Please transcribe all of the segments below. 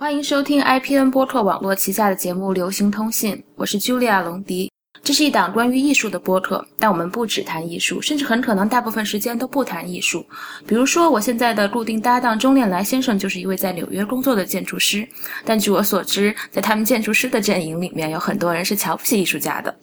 欢迎收听 IPN 播客网络旗下的节目《流行通信》，我是 Julia 龙迪。这是一档关于艺术的播客，但我们不只谈艺术，甚至很可能大部分时间都不谈艺术。比如说，我现在的固定搭档钟念来先生就是一位在纽约工作的建筑师，但据我所知，在他们建筑师的阵营里面，有很多人是瞧不起艺术家的。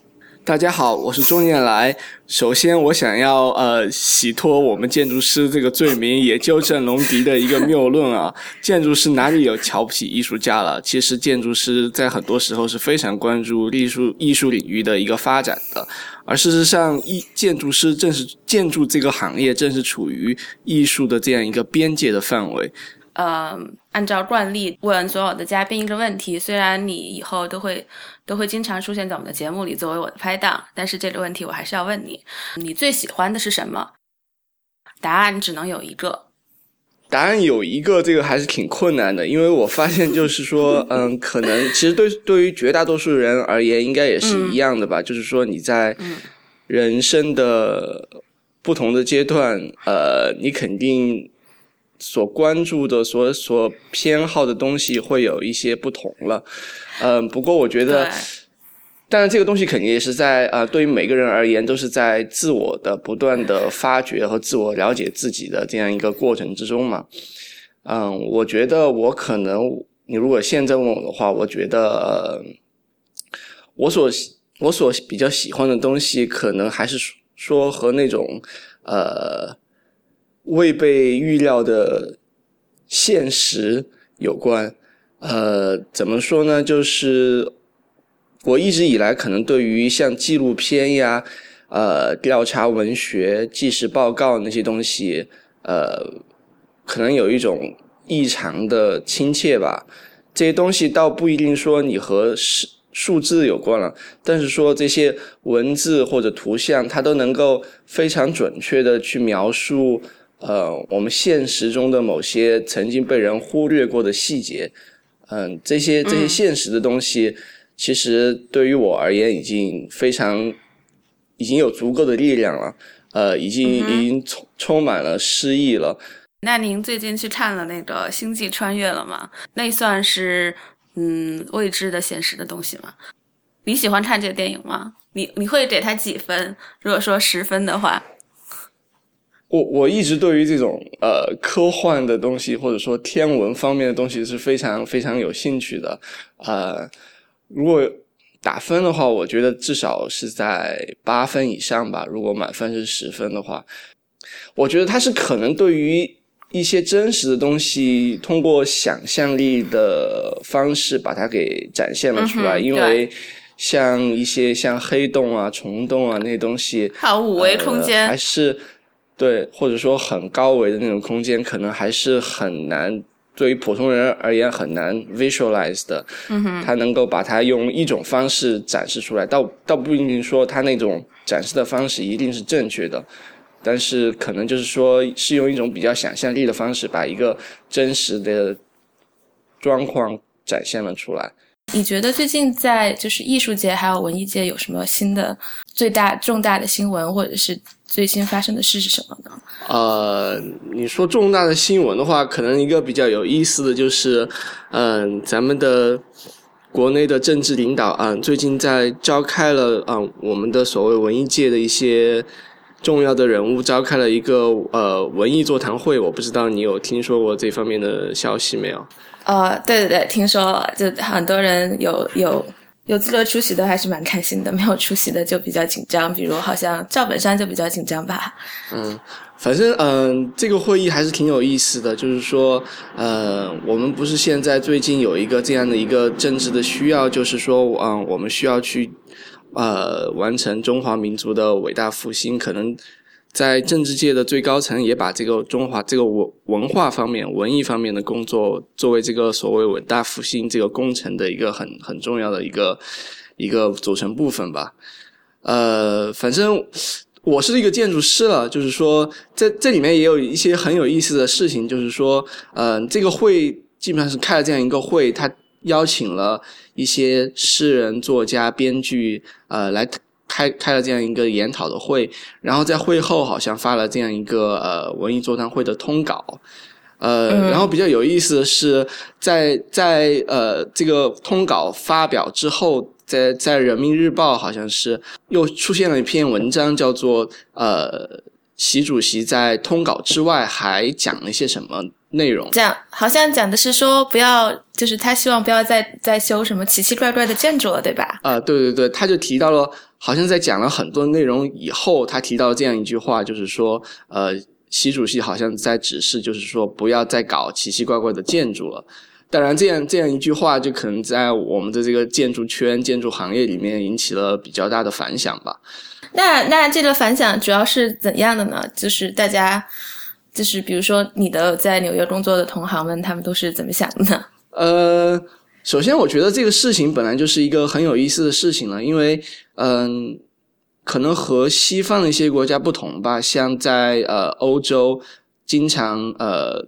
大家好，我是钟念来。首先，我想要呃洗脱我们建筑师这个罪名，也纠正龙迪的一个谬论啊。建筑师哪里有瞧不起艺术家了？其实，建筑师在很多时候是非常关注艺术艺术领域的一个发展的。而事实上，艺建筑师正是建筑这个行业正是处于艺术的这样一个边界的范围。呃，按照惯例问所有的嘉宾一个问题，虽然你以后都会都会经常出现在我们的节目里作为我的拍档，但是这个问题我还是要问你：你最喜欢的是什么？答案只能有一个。答案有一个，这个还是挺困难的，因为我发现就是说，嗯，可能其实对对于绝大多数人而言，应该也是一样的吧。就是说你在人生的不同的阶段，呃，你肯定。所关注的、所所偏好的东西会有一些不同了，嗯，不过我觉得，但是这个东西肯定也是在啊，对于每个人而言，都是在自我的不断的发掘和自我了解自己的这样一个过程之中嘛。嗯，我觉得我可能，你如果现在问我的话，我觉得我所我所比较喜欢的东西，可能还是说和那种呃。未被预料的现实有关，呃，怎么说呢？就是我一直以来可能对于像纪录片呀、呃，调查文学、纪实报告那些东西，呃，可能有一种异常的亲切吧。这些东西倒不一定说你和数数字有关了，但是说这些文字或者图像，它都能够非常准确的去描述。呃，我们现实中的某些曾经被人忽略过的细节，嗯，这些这些现实的东西，其实对于我而言已经非常，已经有足够的力量了，呃，已经已经充充满了诗意了。那您最近去看了那个《星际穿越》了吗？那算是嗯未知的现实的东西吗？你喜欢看这个电影吗？你你会给他几分？如果说十分的话？我我一直对于这种呃科幻的东西或者说天文方面的东西是非常非常有兴趣的，呃，如果打分的话，我觉得至少是在八分以上吧。如果满分是十分的话，我觉得它是可能对于一些真实的东西，通过想象力的方式把它给展现了出来。因为像一些像黑洞啊、虫洞啊那些东西，还有五维空间，还是。对，或者说很高维的那种空间，可能还是很难对于普通人而言很难 visualize 的。嗯哼，他能够把它用一种方式展示出来，倒倒不一定说他那种展示的方式一定是正确的，但是可能就是说是用一种比较想象力的方式，把一个真实的状况展现了出来。你觉得最近在就是艺术界还有文艺界有什么新的最大重大的新闻，或者是最新发生的事是什么呢？呃，你说重大的新闻的话，可能一个比较有意思的就是，嗯，咱们的国内的政治领导啊，最近在召开了啊，我们的所谓文艺界的一些重要的人物召开了一个呃文艺座谈会，我不知道你有听说过这方面的消息没有？呃，对对对，听说了，就很多人有有有资格出席的还是蛮开心的，没有出席的就比较紧张，比如好像赵本山就比较紧张吧。嗯，反正嗯，这个会议还是挺有意思的，就是说，呃，我们不是现在最近有一个这样的一个政治的需要，就是说，嗯，我们需要去呃完成中华民族的伟大复兴，可能。在政治界的最高层也把这个中华这个文文化方面、文艺方面的工作作为这个所谓伟大复兴这个工程的一个很很重要的一个一个组成部分吧。呃，反正我是一个建筑师了，就是说在这里面也有一些很有意思的事情，就是说，嗯，这个会基本上是开了这样一个会，他邀请了一些诗人、作家、编剧，呃，来。开开了这样一个研讨的会，然后在会后好像发了这样一个呃文艺座谈会的通稿，呃，然后比较有意思的是，在在呃这个通稿发表之后，在在人民日报好像是又出现了一篇文章，叫做呃习主席在通稿之外还讲了一些什么内容？讲好像讲的是说不要，就是他希望不要再再修什么奇奇怪怪的建筑了，对吧？啊，对对对，他就提到了，好像在讲了很多内容以后，他提到这样一句话，就是说呃。习主席好像在指示，就是说不要再搞奇奇怪怪的建筑了。当然，这样这样一句话，就可能在我们的这个建筑圈、建筑行业里面引起了比较大的反响吧。那那这个反响主要是怎样的呢？就是大家，就是比如说你的在纽约工作的同行们，他们都是怎么想的呢？呃，首先我觉得这个事情本来就是一个很有意思的事情了，因为嗯。可能和西方的一些国家不同吧，像在呃欧洲，经常呃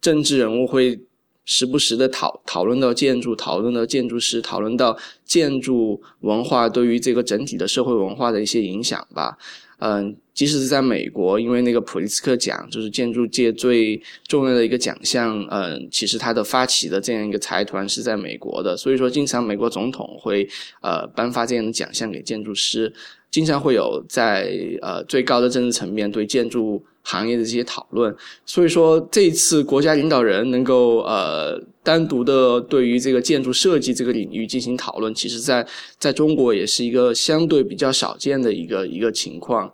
政治人物会时不时的讨讨论到建筑，讨论到建筑师，讨论到建筑文化对于这个整体的社会文化的一些影响吧。嗯，即使是在美国，因为那个普利兹克奖就是建筑界最重要的一个奖项，嗯，其实它的发起的这样一个财团是在美国的，所以说经常美国总统会呃颁发这样的奖项给建筑师。经常会有在呃最高的政治层面对建筑行业的这些讨论，所以说这次国家领导人能够呃单独的对于这个建筑设计这个领域进行讨论，其实在在中国也是一个相对比较少见的一个一个情况。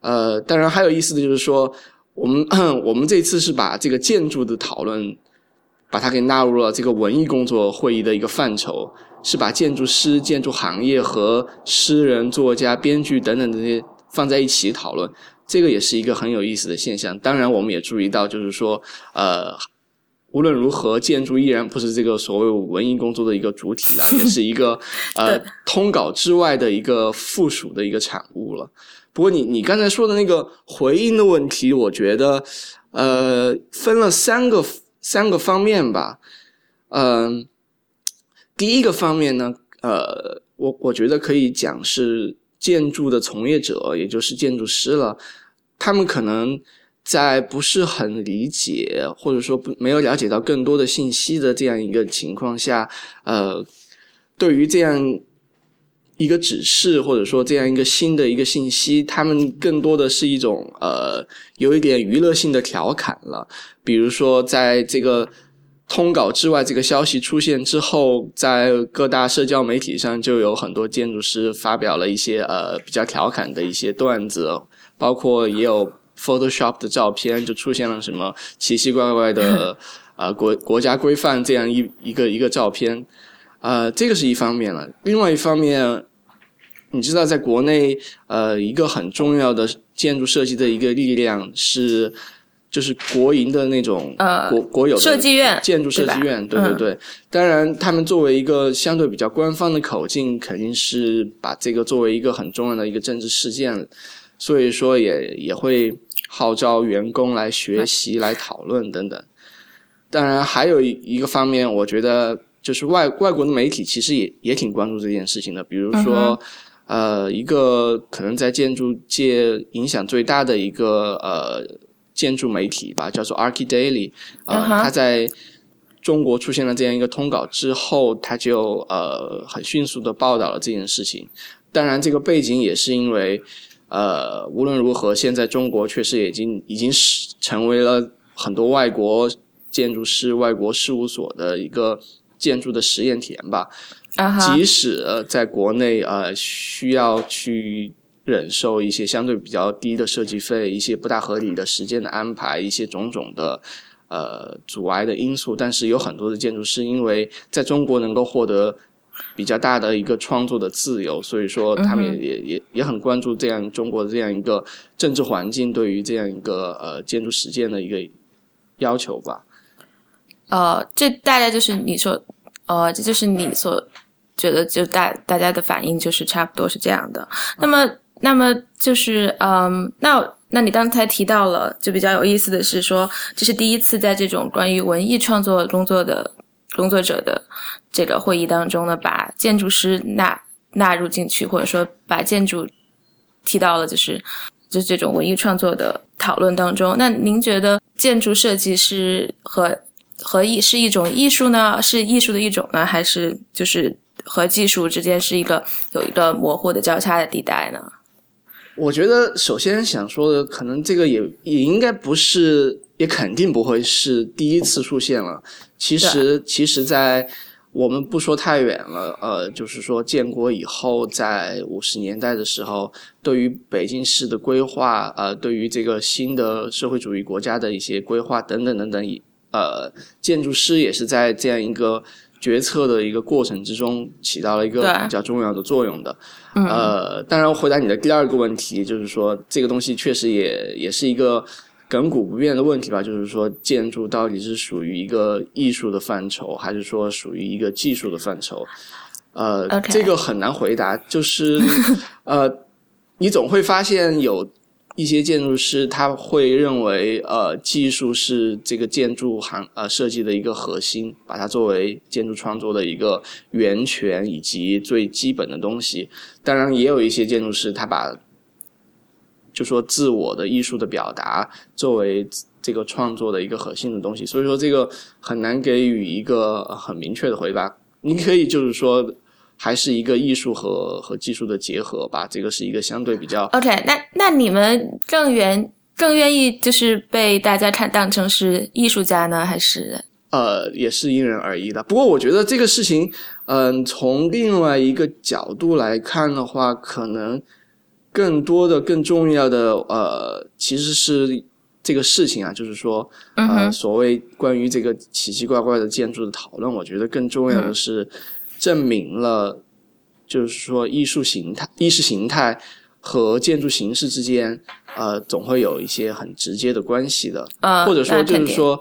呃，当然还有意思的就是说，我们 我们这次是把这个建筑的讨论，把它给纳入了这个文艺工作会议的一个范畴。是把建筑师、建筑行业和诗人、作家、编剧等等这些放在一起讨论，这个也是一个很有意思的现象。当然，我们也注意到，就是说，呃，无论如何，建筑依然不是这个所谓文艺工作的一个主体了，也是一个 呃通稿之外的一个附属的一个产物了。不过，你你刚才说的那个回应的问题，我觉得呃分了三个三个方面吧，嗯。第一个方面呢，呃，我我觉得可以讲是建筑的从业者，也就是建筑师了。他们可能在不是很理解，或者说不没有了解到更多的信息的这样一个情况下，呃，对于这样一个指示或者说这样一个新的一个信息，他们更多的是一种呃，有一点娱乐性的调侃了。比如说在这个。通稿之外，这个消息出现之后，在各大社交媒体上就有很多建筑师发表了一些呃比较调侃的一些段子，包括也有 Photoshop 的照片，就出现了什么奇奇怪怪的呃国国家规范这样一一个一个照片，呃，这个是一方面了。另外一方面，你知道，在国内呃一个很重要的建筑设计的一个力量是。就是国营的那种国国有的设计院、建筑设计院，对对对。当然，他们作为一个相对比较官方的口径，肯定是把这个作为一个很重要的一个政治事件，所以说也也会号召员工来学习、来讨论等等。当然，还有一个方面，我觉得就是外外国的媒体其实也也挺关注这件事情的。比如说，呃，一个可能在建筑界影响最大的一个呃。建筑媒体吧，叫做 Archi Daily，呃，他在中国出现了这样一个通稿之后，他就呃很迅速的报道了这件事情。当然，这个背景也是因为，呃，无论如何，现在中国确实已经已经是成为了很多外国建筑师、外国事务所的一个建筑的实验田吧。即使在国内呃需要去。忍受一些相对比较低的设计费，一些不大合理的时间的安排，一些种种的呃阻碍的因素，但是有很多的建筑师因为在中国能够获得比较大的一个创作的自由，所以说他们也也也也很关注这样中国的这样一个政治环境对于这样一个呃建筑实践的一个要求吧。呃，这大概就是你说，呃，这就是你所觉得就大大家的反应就是差不多是这样的。那么。那么就是，嗯，那那你刚才提到了，就比较有意思的是说，这是第一次在这种关于文艺创作工作的工作者的这个会议当中呢，把建筑师纳纳入进去，或者说把建筑提到了，就是就这种文艺创作的讨论当中。那您觉得建筑设计师和和艺是一种艺术呢？是艺术的一种呢？还是就是和技术之间是一个有一个模糊的交叉的地带呢？我觉得首先想说的，可能这个也也应该不是，也肯定不会是第一次出现了。其实，其实，在我们不说太远了，呃，就是说建国以后，在五十年代的时候，对于北京市的规划，呃，对于这个新的社会主义国家的一些规划等等等等，呃，建筑师也是在这样一个。决策的一个过程之中，起到了一个比较重要的作用的。呃，当然，回答你的第二个问题，就是说这个东西确实也也是一个亘古不变的问题吧？就是说，建筑到底是属于一个艺术的范畴，还是说属于一个技术的范畴？呃，这个很难回答。就是 呃，你总会发现有。一些建筑师他会认为，呃，技术是这个建筑行呃设计的一个核心，把它作为建筑创作的一个源泉以及最基本的东西。当然，也有一些建筑师他把就说自我的艺术的表达作为这个创作的一个核心的东西。所以说，这个很难给予一个很明确的回答。你可以就是说。还是一个艺术和和技术的结合吧，这个是一个相对比较。OK，那那你们更愿更愿意就是被大家看当成是艺术家呢，还是？呃，也是因人而异的。不过我觉得这个事情，嗯，从另外一个角度来看的话，可能更多的、更重要的，呃，其实是这个事情啊，就是说，呃，所谓关于这个奇奇怪怪的建筑的讨论，我觉得更重要的是。证明了，就是说，艺术形态、意识形态和建筑形式之间，呃，总会有一些很直接的关系的。呃，或者说，就是说，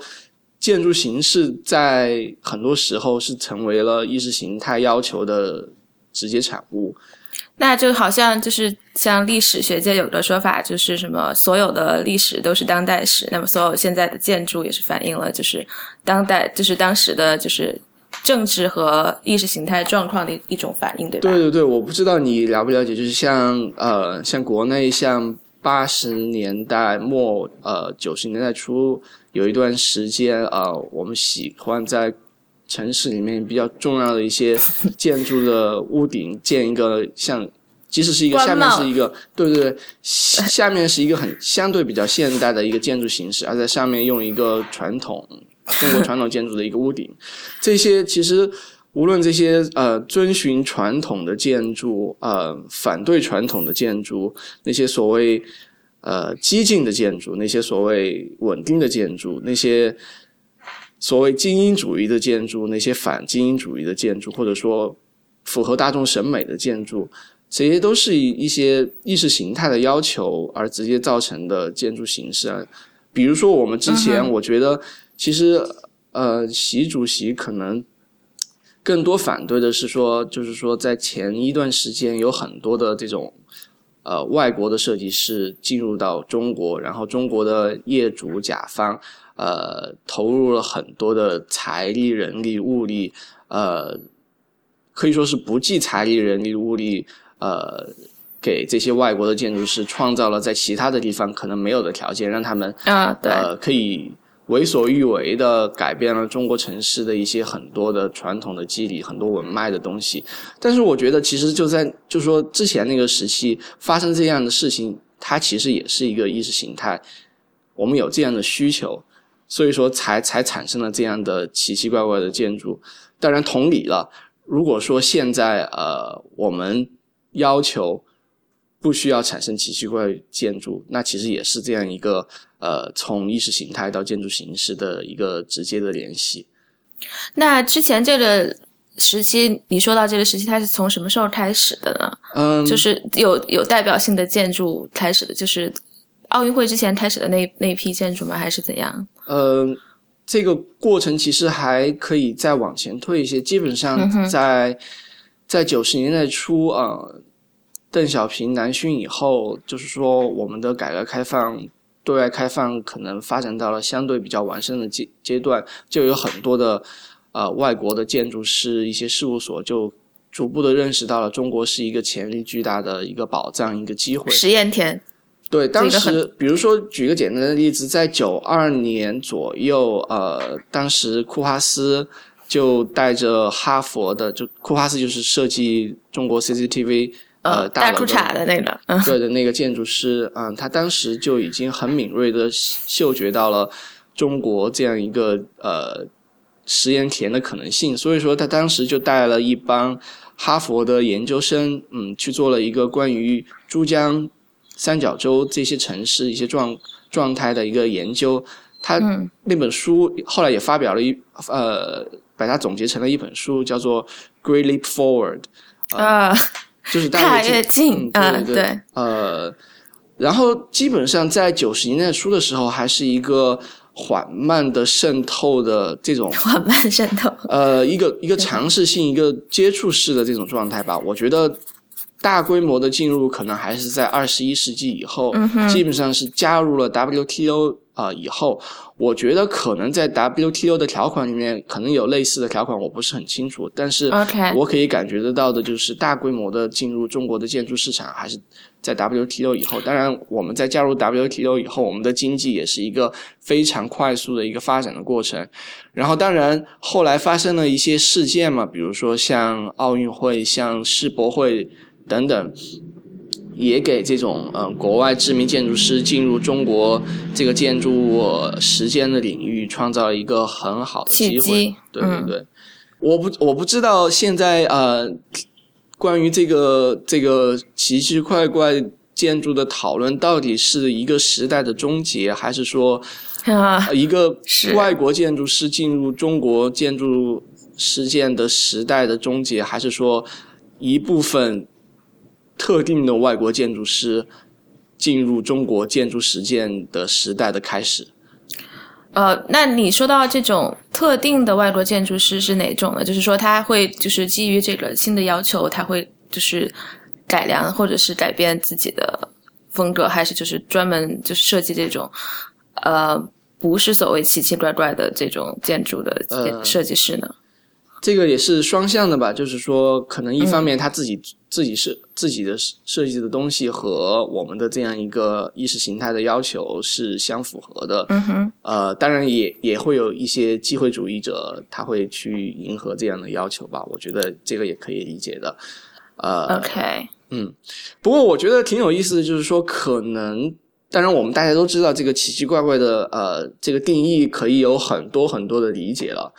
建筑形式在很多时候是成为了意识形态要求的直接产物。那就好像就是像历史学界有个说法，就是什么所有的历史都是当代史，那么所有现在的建筑也是反映了就是当代，就是当时的就是。政治和意识形态状况的一种反应，对吧？对对对，我不知道你了不了解，就是像呃，像国内像八十年代末呃九十年代初有一段时间呃，我们喜欢在城市里面比较重要的一些建筑的屋顶建一个像，即使是一个下面是一个，对对对，下面是一个很相对比较现代的一个建筑形式，而在上面用一个传统。中国传统建筑的一个屋顶，这些其实无论这些呃遵循传统的建筑，呃反对传统的建筑，那些所谓呃激进的建筑，那些所谓稳定的建筑，那些所谓精英主义的建筑，那些反精英主义的建筑，或者说符合大众审美的建筑，这些都是一些意识形态的要求而直接造成的建筑形式啊。比如说我们之前，我觉得。其实，呃，习主席可能更多反对的是说，就是说，在前一段时间有很多的这种呃外国的设计师进入到中国，然后中国的业主甲方呃投入了很多的财力、人力、物力，呃，可以说是不计财力、人力、物力，呃，给这些外国的建筑师创造了在其他的地方可能没有的条件，让他们啊，对，呃，可以。为所欲为的改变了中国城市的一些很多的传统的肌理，很多文脉的东西。但是我觉得，其实就在就说之前那个时期发生这样的事情，它其实也是一个意识形态。我们有这样的需求，所以说才才产生了这样的奇奇怪怪的建筑。当然，同理了，如果说现在呃我们要求。不需要产生奇奇怪建筑，那其实也是这样一个呃，从意识形态到建筑形式的一个直接的联系。那之前这个时期，你说到这个时期，它是从什么时候开始的呢？嗯，就是有有代表性的建筑开始的，就是奥运会之前开始的那那批建筑吗？还是怎样？嗯，这个过程其实还可以再往前推一些，基本上在在九十年代初啊。邓小平南巡以后，就是说我们的改革开放、对外开放可能发展到了相对比较完善的阶阶段，就有很多的呃外国的建筑师、一些事务所就逐步的认识到了中国是一个潜力巨大的一个宝藏、一个机会。实验田，对，当时比如说举个简单的例子，在九二年左右，呃，当时库哈斯就带着哈佛的，就库哈斯就是设计中国 CCTV 呃大裤衩的那个，对的那个建筑师，嗯，他当时就已经很敏锐的嗅觉到了中国这样一个呃食盐田的可能性，所以说他当时就带了一帮哈佛的研究生，嗯，去做了一个关于珠江。三角洲这些城市一些状状态的一个研究，他那本书后来也发表了一呃，把它总结成了一本书，叫做《Great Leap Forward》啊，就是大跃进啊，对，呃，然后基本上在九十年代初的时候，还是一个缓慢的渗透的这种 缓慢渗透，呃，一个一个尝试性一个接触式的这种状态吧，我觉得。大规模的进入可能还是在二十一世纪以后，基本上是加入了 WTO 啊以后，我觉得可能在 WTO 的条款里面可能有类似的条款，我不是很清楚。但是我可以感觉得到的就是大规模的进入中国的建筑市场还是在 WTO 以后。当然，我们在加入 WTO 以后，我们的经济也是一个非常快速的一个发展的过程。然后，当然后来发生了一些事件嘛，比如说像奥运会、像世博会。等等，也给这种嗯国外知名建筑师进入中国这个建筑时间的领域创造了一个很好的机会。对对对，我不我不知道现在呃关于这个这个奇奇怪怪建筑的讨论到底是一个时代的终结，还是说一个外国建筑师进入中国建筑实践的时代的终结，还是说一部分？特定的外国建筑师进入中国建筑实践的时代的开始。呃，那你说到这种特定的外国建筑师是哪种呢？就是说他会就是基于这个新的要求，他会就是改良或者是改变自己的风格，还是就是专门就是设计这种呃不是所谓奇奇怪怪的这种建筑的设计师呢？这个也是双向的吧，就是说，可能一方面他自己自己设自己的设计的东西和我们的这样一个意识形态的要求是相符合的。嗯哼。呃，当然也也会有一些机会主义者，他会去迎合这样的要求吧。我觉得这个也可以理解的。呃，OK。嗯，不过我觉得挺有意思的，就是说，可能当然我们大家都知道，这个奇奇怪怪的呃这个定义可以有很多很多的理解了。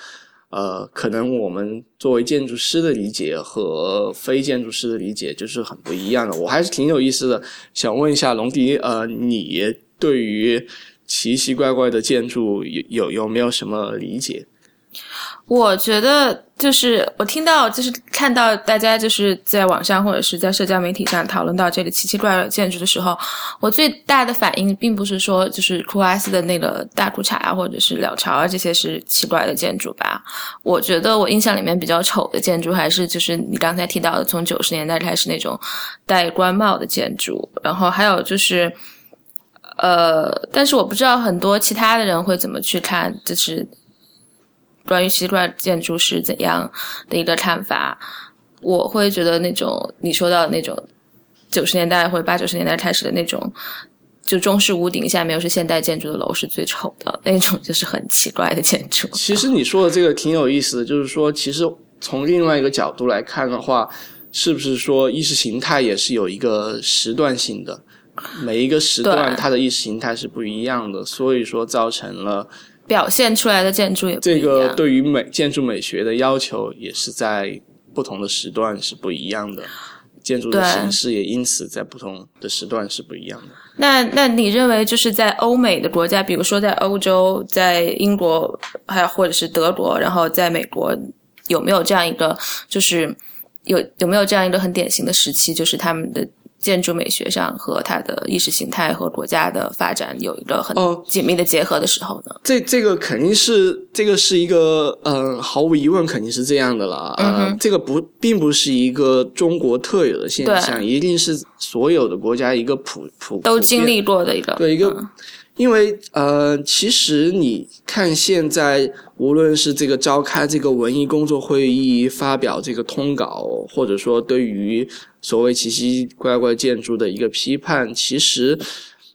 呃，可能我们作为建筑师的理解和非建筑师的理解就是很不一样的。我还是挺有意思的，想问一下龙迪，呃，你对于奇奇怪怪的建筑有有有没有什么理解？我觉得就是我听到，就是看到大家就是在网上或者是在社交媒体上讨论到这个奇奇怪怪的建筑的时候，我最大的反应并不是说就是库阿斯的那个大裤衩啊，或者是鸟巢啊这些是奇怪的建筑吧。我觉得我印象里面比较丑的建筑还是就是你刚才提到的从九十年代开始那种戴官帽的建筑，然后还有就是，呃，但是我不知道很多其他的人会怎么去看，就是。关于奇怪建筑是怎样的一个看法？我会觉得那种你说到的那种九十年代或者八九十年代开始的那种，就中式屋顶下面又是现代建筑的楼是最丑的那种，就是很奇怪的建筑。其实你说的这个挺有意思的，就是说，其实从另外一个角度来看的话，是不是说意识形态也是有一个时段性的？每一个时段它的意识形态是不一样的，所以说造成了。表现出来的建筑也不这个对于美建筑美学的要求也是在不同的时段是不一样的，建筑的形式也因此在不同的时段是不一样的。那那你认为就是在欧美的国家，比如说在欧洲、在英国，还有或者是德国，然后在美国，有没有这样一个就是有有没有这样一个很典型的时期，就是他们的？建筑美学上和它的意识形态和国家的发展有一个很紧密的结合的时候呢？这这个肯定是这个是一个嗯，毫无疑问肯定是这样的了。嗯，这个不并不是一个中国特有的现象，一定是所有的国家一个普普都经历过的一个对一个。因为呃，其实你看现在，无论是这个召开这个文艺工作会议、发表这个通稿，或者说对于所谓奇奇怪怪建筑的一个批判，其实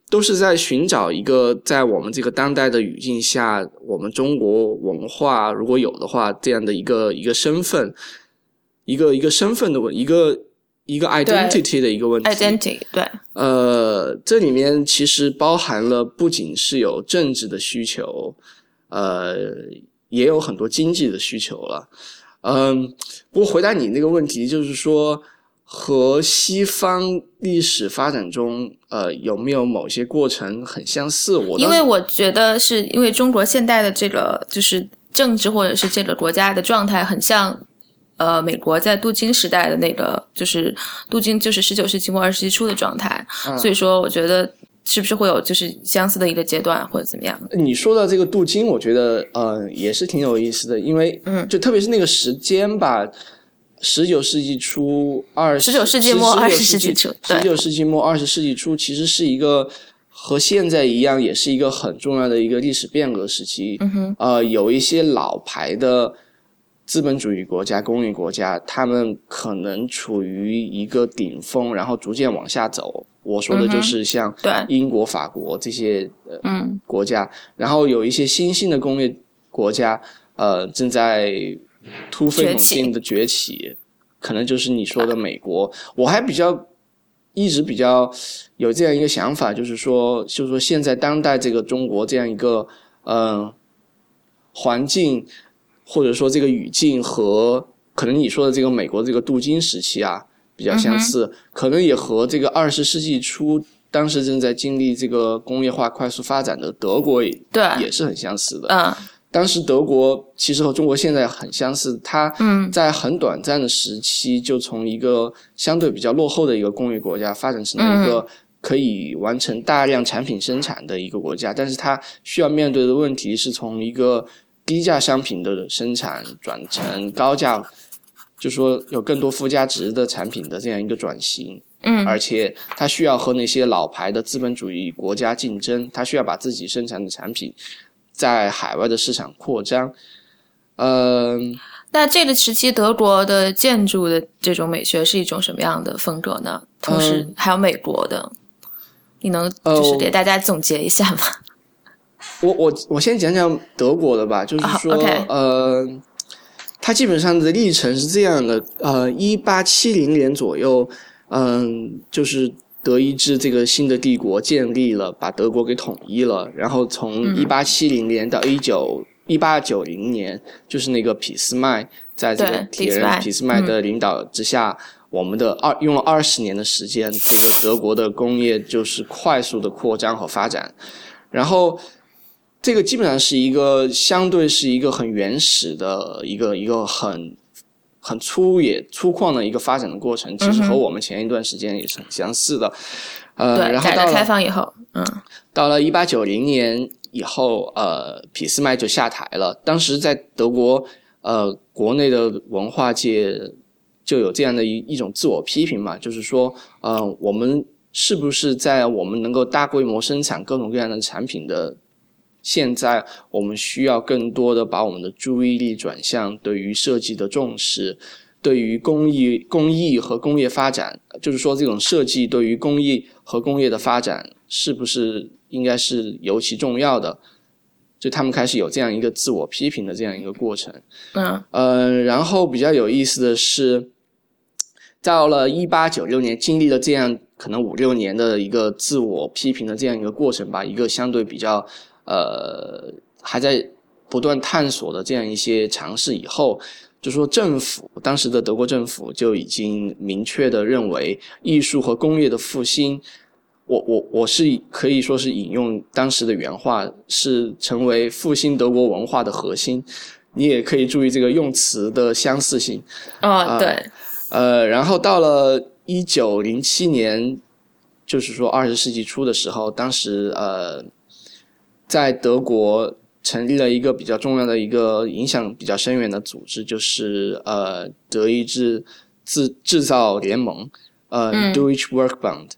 都是在寻找一个在我们这个当代的语境下，我们中国文化如果有的话，这样的一个一个身份，一个一个身份的问，一个一个 identity 的一个问题。identity 对。呃，这里面其实包含了不仅是有政治的需求，呃，也有很多经济的需求了。嗯，不过回答你那个问题，就是说。和西方历史发展中，呃，有没有某些过程很相似？我因为我觉得是因为中国现代的这个就是政治或者是这个国家的状态很像，呃，美国在镀金时代的那个就是镀金就是十九世纪末二十世纪初的状态，所以说我觉得是不是会有就是相似的一个阶段或者怎么样？你说到这个镀金，我觉得呃也是挺有意思的，因为嗯，就特别是那个时间吧。十九世纪初，二十九世纪末，二十世纪初，十九世纪末，二十世纪初，其实是一个和现在一样，也是一个很重要的一个历史变革时期。嗯哼，呃，有一些老牌的资本主义国家、工业国家，他们可能处于一个顶峰，然后逐渐往下走。我说的就是像英国、法国这些呃国家，然后有一些新兴的工业国家，呃，正在。突飞猛进的崛起，可能就是你说的美国。我还比较一直比较有这样一个想法，就是说，就是说，现在当代这个中国这样一个嗯环境，或者说这个语境和可能你说的这个美国这个镀金时期啊比较相似，可能也和这个二十世纪初当时正在经历这个工业化快速发展的德国对也是很相似的。嗯。当时德国其实和中国现在很相似，它在很短暂的时期就从一个相对比较落后的一个工业国家发展成了一个可以完成大量产品生产的一个国家，但是它需要面对的问题是从一个低价商品的生产转成高价，就说有更多附加值的产品的这样一个转型。嗯，而且它需要和那些老牌的资本主义国家竞争，它需要把自己生产的产品。在海外的市场扩张，嗯，那这个时期德国的建筑的这种美学是一种什么样的风格呢？同时还有美国的，你能就是给大家总结一下吗？我我我先讲讲德国的吧，就是说，呃，它基本上的历程是这样的，呃，一八七零年左右，嗯，就是。德意志这个新的帝国建立了，把德国给统一了。然后从一八七零年到一九一八九零年，就是那个俾斯麦在这个铁人俾斯麦的领导之下，我们的二用了二十年的时间，这个德国的工业就是快速的扩张和发展。然后这个基本上是一个相对是一个很原始的一个一个很。很粗野粗犷的一个发展的过程，其实和我们前一段时间也是很相似的。呃，然后改革开放以后，嗯，到了一八九零年以后，呃，俾斯麦就下台了。当时在德国，呃，国内的文化界就有这样的一一种自我批评嘛，就是说，呃，我们是不是在我们能够大规模生产各种各样的产品的？现在我们需要更多的把我们的注意力转向对于设计的重视，对于工艺、工艺和工业发展，就是说这种设计对于工艺和工业的发展是不是应该是尤其重要的？就他们开始有这样一个自我批评的这样一个过程。嗯，呃，然后比较有意思的是，到了一八九六年，经历了这样可能五六年的一个自我批评的这样一个过程吧，一个相对比较。呃，还在不断探索的这样一些尝试以后，就说政府当时的德国政府就已经明确的认为，艺术和工业的复兴，我我我是可以说是引用当时的原话，是成为复兴德国文化的核心。你也可以注意这个用词的相似性。哦，对。呃，然后到了一九零七年，就是说二十世纪初的时候，当时呃。在德国成立了一个比较重要的一个影响比较深远的组织，就是呃德意志制制造联盟，呃 Deutsche Workbund，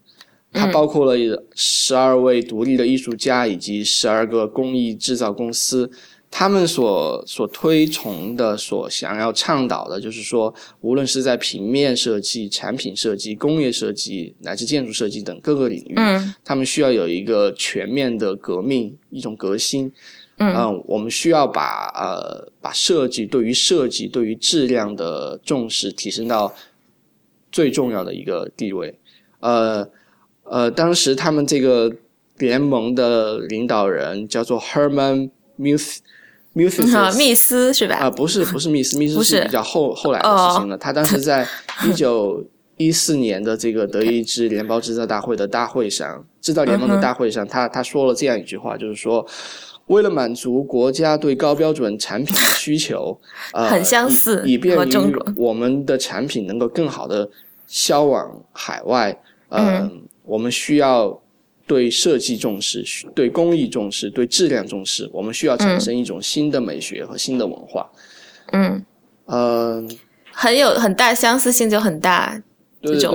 它包括了十二位独立的艺术家以及十二个工艺制造公司，他们所所推崇的、所想要倡导的，就是说，无论是在平面设计、产品设计、工业设计乃至建筑设计等各个领域，嗯他们需要有一个全面的革命，一种革新。嗯嗯，我们需要把呃把设计对于设计对于质量的重视提升到最重要的一个地位。呃呃，当时他们这个联盟的领导人叫做 Herman Mus Musis 啊，密斯是吧啊、吧？不是不是密斯，密斯是是比较后后来的事情了。他当时在一九一四年的这个德意志联邦制造大会的大会上，制造联盟的大会上，他他说了这样一句话，就是说。为了满足国家对高标准产品的需求，呃，很相似以以便于我们的产品能够更好的销往海外，呃，嗯我们需要对设计重视，对工艺重视，对质量重视。我们需要产生一种新的美学和新的文化。嗯，呃，很有很大相似性，就很大。这种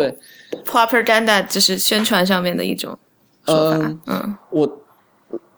，propaganda 就是宣传上面的一种说法。嗯嗯我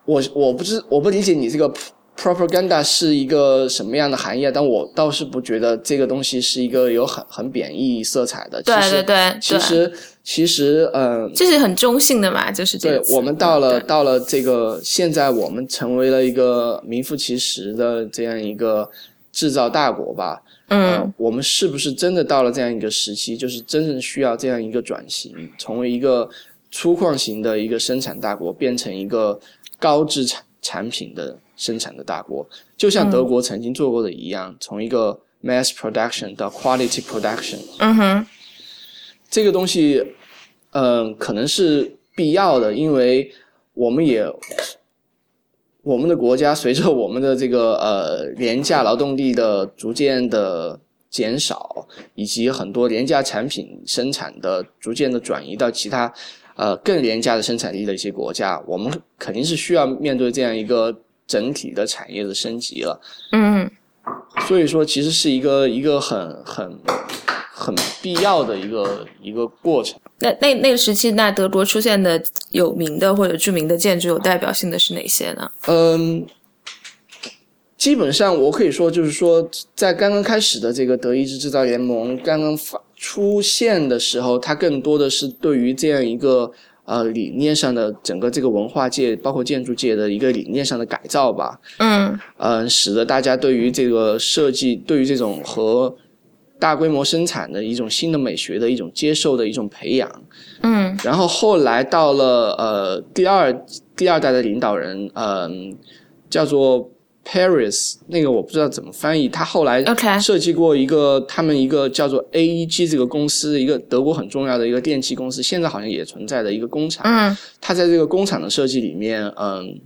我我不知我不理解你这个 propaganda 是一个什么样的含义啊，但我倒是不觉得这个东西是一个有很很贬义色彩的。对其实对对对，其实其实呃，这是很中性的嘛，就是这对。我们到了到了这个现在，我们成为了一个名副其实的这样一个制造大国吧。嗯呃我们是不是真的到了这样一个时期，就是真正需要这样一个转型，从为一个粗犷型的一个生产大国，变成一个高质产产品的生产的大国，就像德国曾经做过的一样，从一个 mass production 到 quality production，嗯哼这个东西，嗯、可能是必要的，因为我们也，我们的国家随着我们的这个呃廉价劳动力的逐渐的减少，以及很多廉价产品生产的逐渐的转移到其他呃更廉价的生产力的一些国家，我们肯定是需要面对这样一个整体的产业的升级了。嗯所以说，其实是一个一个很很很必要的一个一个过程。那那那个时期，那德国出现的有名的或者著名的建筑，有代表性的是哪些呢？嗯，基本上我可以说，就是说，在刚刚开始的这个德意志制造联盟刚刚发出现的时候，它更多的是对于这样一个呃理念上的整个这个文化界，包括建筑界的一个理念上的改造吧。嗯嗯，使得大家对于这个设计，对于这种和大规模生产的一种新的美学的一种接受的一种培养。嗯然后后来到了呃第二第二代的领导人，嗯、叫做 Paris，那个我不知道怎么翻译。他后来设计过一个他们一个叫做 AEG 这个公司，一个德国很重要的一个电器公司，现在好像也存在的一个工厂。嗯他在这个工厂的设计里面，嗯，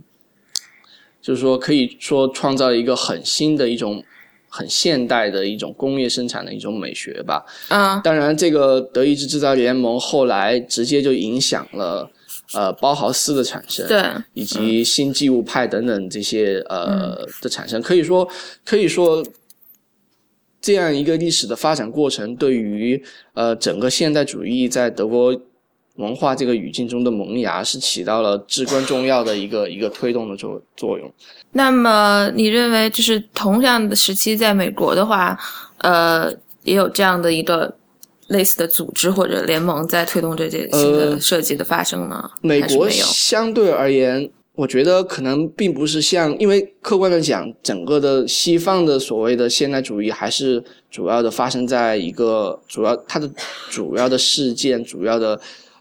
就是说可以说创造了一个很新的一种很现代的一种工业生产的一种美学吧。啊当然，这个德意志制造联盟后来直接就影响了呃包豪斯的产生，对，以及新纪物派等等这些呃的产生，可以说可以说。这样一个历史的发展过程，对于呃整个现代主义在德国文化这个语境中的萌芽，是起到了至关重要的一个一个推动的作作用。那么你认为，就是同样的时期，在美国的话，呃，也有这样的一个类似的组织或者联盟在推动这些新的呃设计的发生呢？美国？相对而言，我觉得可能并不是像，因为客观的讲，整个的西方的所谓的现代主义还是主要的发生在一个主要它的主要的事件、主要的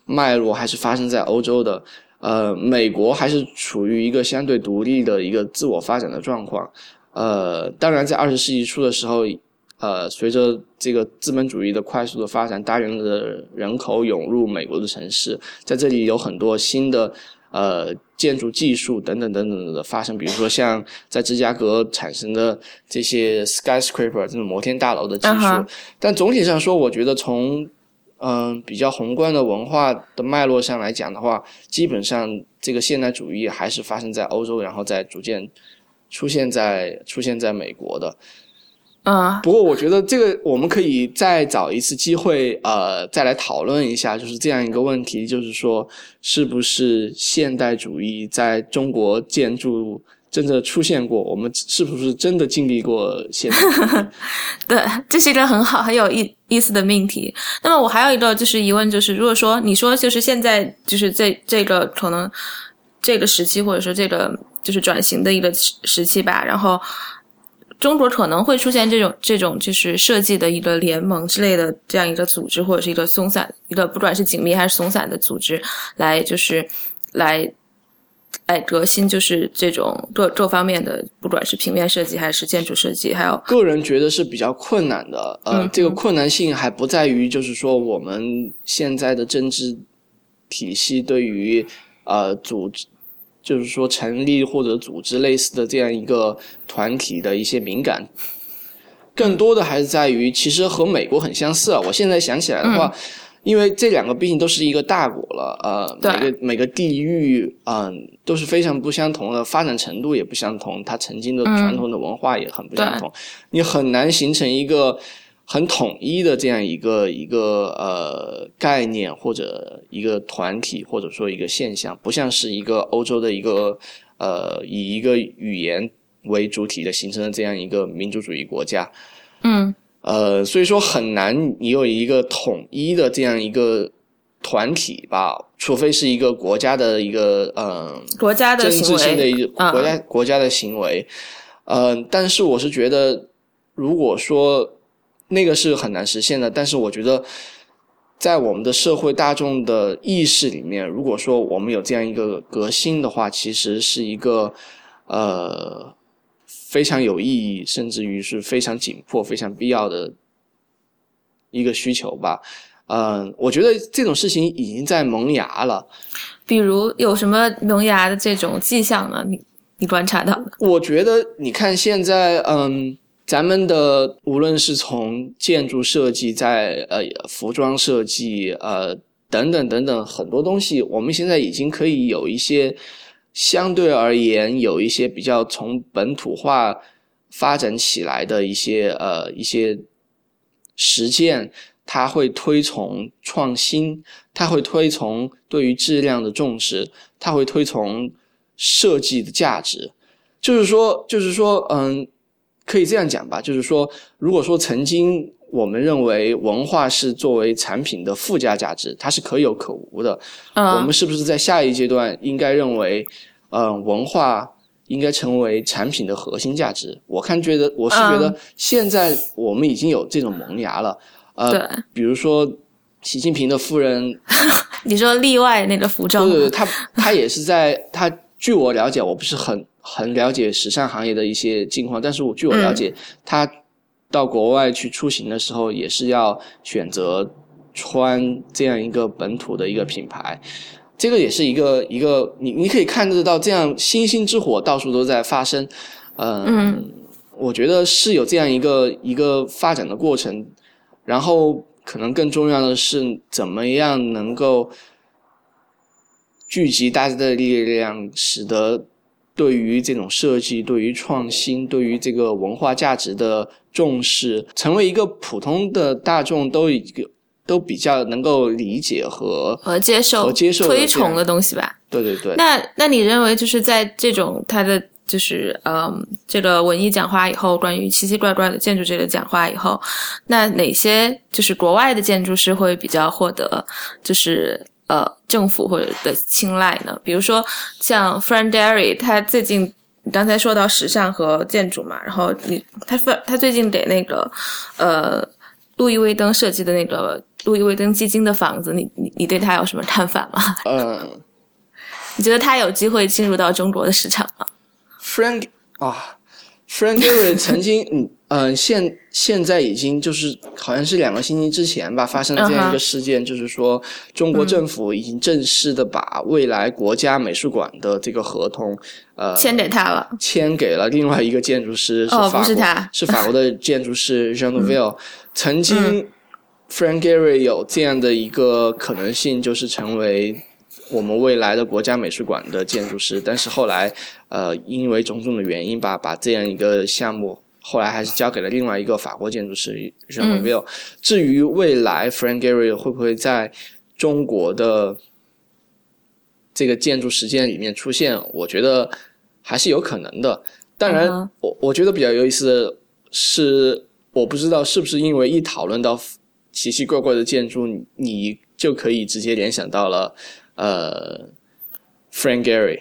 脉络还是发生在欧洲的。呃，美国还是处于一个相对独立的一个自我发展的状况。呃，当然，在二十世纪初的时候，呃，随着这个资本主义的快速的发展，大量的人口涌入美国的城市，在这里有很多新的呃建筑技术等等等等的发生，比如说像在芝加哥产生的这些 skyscraper 这种摩天大楼的技术。但总体上说，我觉得从嗯、比较宏观的文化的脉络上来讲的话，基本上这个现代主义还是发生在欧洲，然后再逐渐出现在出现在美国的。嗯不过我觉得这个我们可以再找一次机会，呃，再来讨论一下，就是这样一个问题，就是说，是不是现代主义在中国建筑真的出现过？我们是不是真的经历过现在？对，这是一个很好很有意意思的命题。那么我还有一个就是疑问，就是如果说你说就是现在就是这这个可能这个时期或者说这个就是转型的一个时时期吧，然后。中国可能会出现这种这种就是设计的一个联盟之类的这样一个组织，或者是一个松散一个不管是紧密还是松散的组织，来就是来来革新就是这种各各方面的，不管是平面设计还是建筑设计，还有个人觉得是比较困难的。呃，这个困难性还不在于就是说我们现在的政治体系对于呃组织。就是说，成立或者组织类似的这样一个团体的一些敏感，更多的还是在于，其实和美国很相似啊。我现在想起来的话，因为这两个毕竟都是一个大国了，呃，每个每个地域嗯都是非常不相同的，发展程度也不相同，它曾经的传统的文化也很不相同，你很难形成一个。很统一的这样一个一个呃概念或者一个团体或者说一个现象，不像是一个欧洲的一个呃以一个语言为主体的形成的这样一个民族主义国家，嗯，呃，所以说很难你有一个统一的这样一个团体吧，除非是一个国家的一个嗯国家的政治性的一国家国家的行为，嗯，但是我是觉得如果说。那个是很难实现的，但是我觉得，在我们的社会大众的意识里面，如果说我们有这样一个革新的话，其实是一个呃非常有意义，甚至于是非常紧迫、非常必要的一个需求吧。嗯，我觉得这种事情已经在萌芽了。比如有什么萌芽的这种迹象呢？你你观察到的？我觉得你看现在，嗯。咱们的无论是从建筑设计，在呃服装设计，呃等等等等很多东西，我们现在已经可以有一些相对而言有一些比较从本土化发展起来的一些呃一些实践，它会推崇创新，它会推崇对于质量的重视，它会推崇设计的价值，就是说，就是说，嗯。可以这样讲吧，就是说，如果说曾经我们认为文化是作为产品的附加价值，它是可有可无的，我们是不是在下一阶段应该认为，嗯，文化应该成为产品的核心价值？我看觉得，我是觉得现在我们已经有这种萌芽了，呃，比如说习近平的夫人，你说例外那个服装，对对，他他也是在他，据我了解，我不是很。很了解时尚行业的一些境况，但是我据我了解，他到国外去出行的时候，也是要选择穿这样一个本土的一个品牌，这个也是一个一个你你可以看得到，这样星星之火到处都在发生，嗯，我觉得是有这样一个一个发展的过程，然后可能更重要的是怎么样能够聚集大家的力量，使得。对于这种设计，对于创新，对于这个文化价值的重视，成为一个普通的大众都一个都比较能够理解和和接受和接受推崇的东西吧。对对对。那那你认为就是在这种他的就是嗯这个文艺讲话以后，关于奇奇怪怪的建筑这个讲话以后，那哪些就是国外的建筑师会比较获得就是？呃，政府或者的青睐呢？比如说像 Frank d e r r y 他最近你刚才说到时尚和建筑嘛，然后你他他最近给那个呃路易威登设计的那个路易威登基金的房子，你你你对他有什么看法吗？嗯，你觉得他有机会进入到中国的市场吗？Frank 啊，Frank d e r r y 曾经嗯。嗯，现现在已经就是好像是两个星期之前吧，发生了这样一个事件，就是说中国政府已经正式的把未来国家美术馆的这个合同，呃，签给他了，签给了另外一个建筑师，哦，不是他，是法国的建筑师 Jean Nouvel。曾经 Frank Gehry 有这样的一个可能性，就是成为我们未来的国家美术馆的建筑师，但是后来呃，因为种种的原因吧，把这样一个项目。后来还是交给了另外一个法国建筑师 Nouvel。至于未来 Frank Gehry 会不会在中国的这个建筑实践里面出现，我觉得还是有可能的。当然，嗯我我觉得比较有意思的是，我不知道是不是因为一讨论到奇奇怪怪的建筑，你你就可以直接联想到了呃，Frank Gehry，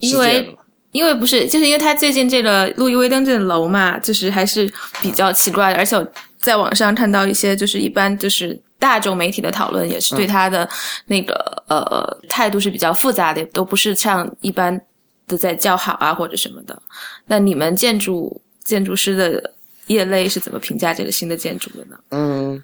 是因为？因为不是，就是因为他最近这个路易威登这个楼嘛，就是还是比较奇怪的，而且我在网上看到一些就是一般就是大众媒体的讨论，也是对他的那个、呃态度是比较复杂的，都不是像一般的在叫好啊或者什么的。那你们建筑建筑师的业内是怎么评价这个新的建筑的呢？嗯，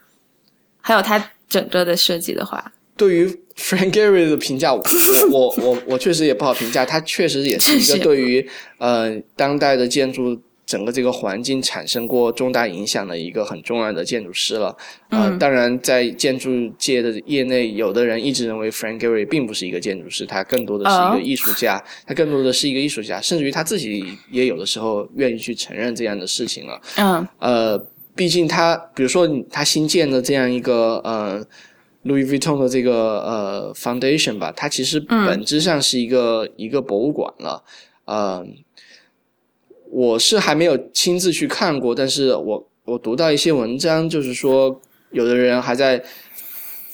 还有它整个的设计的话，对于 Frank Gehry 的评价，我我我我我确实也不好评价，他确实也是一个对于呃当代的建筑整个这个环境产生过重大影响的一个很重要的建筑师了。呃，嗯当然在建筑界的业内，有的人一直认为 Frank Gehry 并不是一个建筑师，他更多的是一哦个艺术家，他更多的是一个艺术家，甚至于他自己也有的时候愿意去承认这样的事情了。嗯呃，毕竟他，比如说他新建的这样一个呃 Louis Vuitton 的这个呃 foundation 吧，它其实嗯本质上是一个、一个博物馆了。呃，我是还没有亲自去看过，但是我我读到一些文章，就是说有的人还在。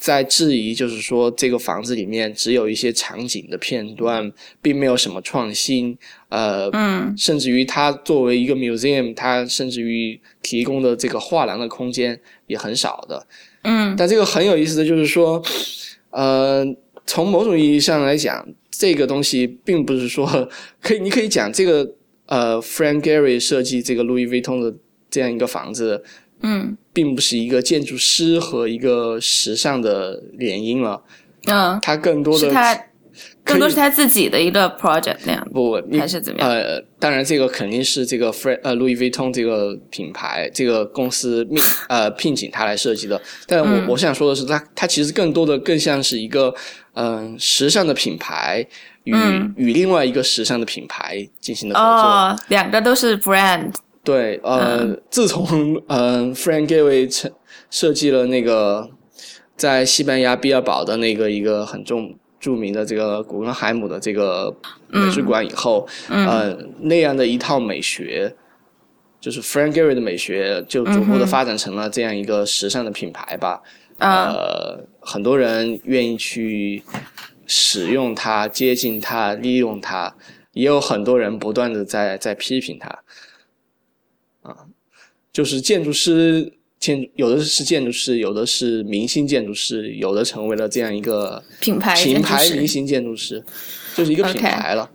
在质疑，就是说这个房子里面只有一些场景的片段，并没有什么创新。呃，嗯甚至于它作为一个 museum，它甚至于提供的这个画廊的空间也很少的。嗯。但这个很有意思的就是说，呃，从某种意义上来讲，这个东西并不是说可以，你可以讲这个呃，Frank Gehry 设计这个 Louis Vuitton 的这样一个房子，嗯。并不是一个建筑师和一个时尚的联姻了，嗯，它更多的是他更多是他自己的一个 project 那样，不，还是怎么样？呃，当然，这个肯定是这个 Fre 呃 Louis Vuitton 这个品牌这个公司命 呃聘请他来设计的。但我、嗯我想说的是，他他其实更多的更像是一个嗯、呃时尚的品牌与、嗯与另外一个时尚的品牌进行的合作。哦，两个都是 brand，对，呃，自从呃 Frank Gehry 设设计了那个在西班牙毕尔堡的那个一个很重著名的这个古根海姆的这个美术馆以后，嗯呃，那样的一套美学，就是 Frank Gehry 的美学，就逐步的发展成了这样一个时尚的品牌吧。啊呃，很多人愿意去使用它、接近它、利用它，也有很多人不断的在在批评它。啊，就是建筑师，建筑有的是建筑师，有的是明星建筑师，有的成为了这样一个品牌品牌明星建筑师，就是一个品牌了。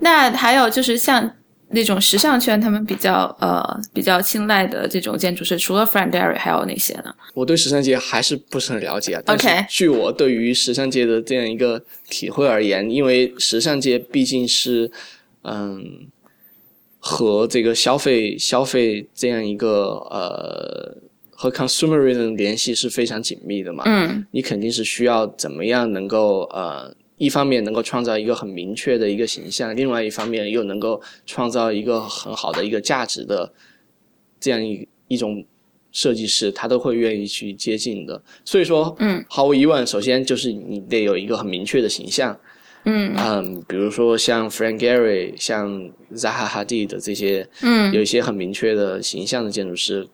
那还有就是像那种时尚圈，他们比较呃比较青睐的这种建筑师，除了 Frank Gehry 还有哪些呢？我对时尚界还是不是很了解啊。但是 OK 据我对于时尚界的这样一个体会而言，因为时尚界毕竟是嗯和这个消费消费这样一个呃和 consumerism 联系是非常紧密的嘛。嗯。你肯定是需要怎么样能够呃，一方面能够创造一个很明确的一个形象，另外一方面又能够创造一个很好的一个价值的这样一一种设计师，他都会愿意去接近的。所以说，嗯，毫无疑问，首先就是你得有一个很明确的形象，嗯。嗯，比如说像 Frank Gehry、像 Zaha Hadid 的这些，嗯。有一些很明确的形象的建筑师，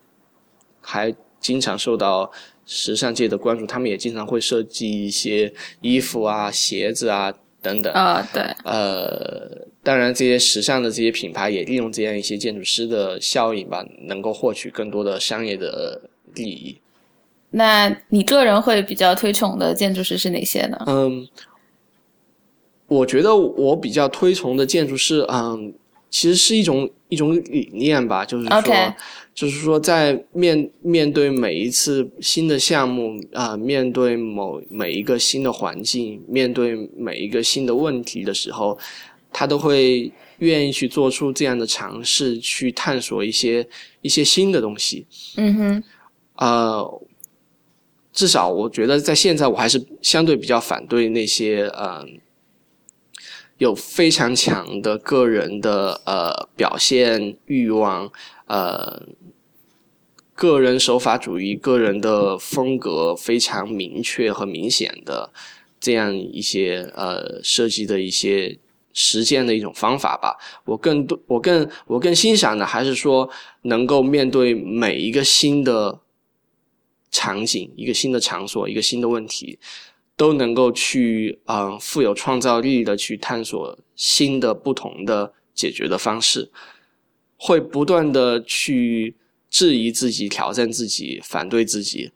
还经常受到时尚界的关注。他们也经常会设计一些衣服啊、鞋子啊等等。呃对，呃，当然，这些时尚的这些品牌也利用这样一些建筑师的效应吧，能够获取更多的商业的利益。那你个人会比较推崇的建筑师是哪些呢？嗯，我觉得我比较推崇的建筑师，嗯，其实是一种一种理念吧，就是说就是说在面面对每一次新的项目啊、面对某每一个新的环境，面对每一个新的问题的时候，他都会愿意去做出这样的尝试，去探索一些一些新的东西。嗯哼，呃，至少我觉得在现在我还是相对比较反对那些呃有非常强的个人的呃表现欲望，呃个人手法主义、个人的风格非常明确和明显的这样一些呃设计的一些实践的一种方法吧。我更多，我更我更欣赏的还是说，能够面对每一个新的场景、一个新的场所、一个新的问题，都能够去嗯富有创造力的去探索新的不同的解决的方式，会不断的去质疑自己、挑战自己、反对自己，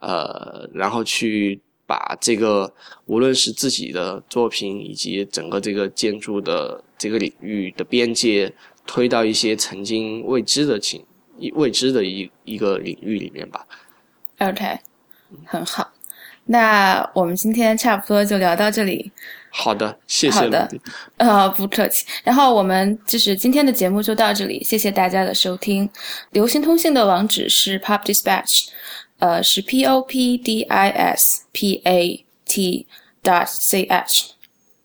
呃，然后去。把这个无论是自己的作品，以及整个这个建筑的这个领域的边界，推到一些曾经未知的情未知的一一个领域里面吧。OK，很好。那我们今天差不多就聊到这里。好的，谢谢。好的，呃，不客气。然后我们就是今天的节目就到这里，谢谢大家的收听。流行通信的网址是 Pop Dispatch。呃，是 p o p d i s p a t dot c h，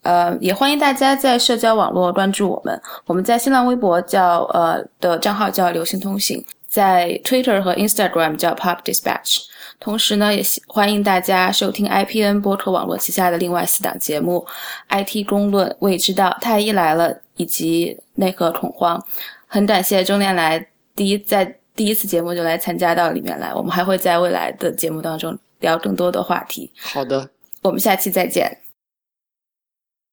呃，也欢迎大家在社交网络关注我们。我们在新浪微博叫呃的账号叫流行通信，在 Twitter 和 Instagram 叫 Pop Dispatch。同时呢，也欢迎大家收听 IPN 播客网络旗下的另外四档节目：IT 公论、未知道、太医来了以及内核恐慌。很感谢中年来第一在。第一次节目就来参加到里面来，我们还会在未来的节目当中聊更多的话题。好的，我们下期再见。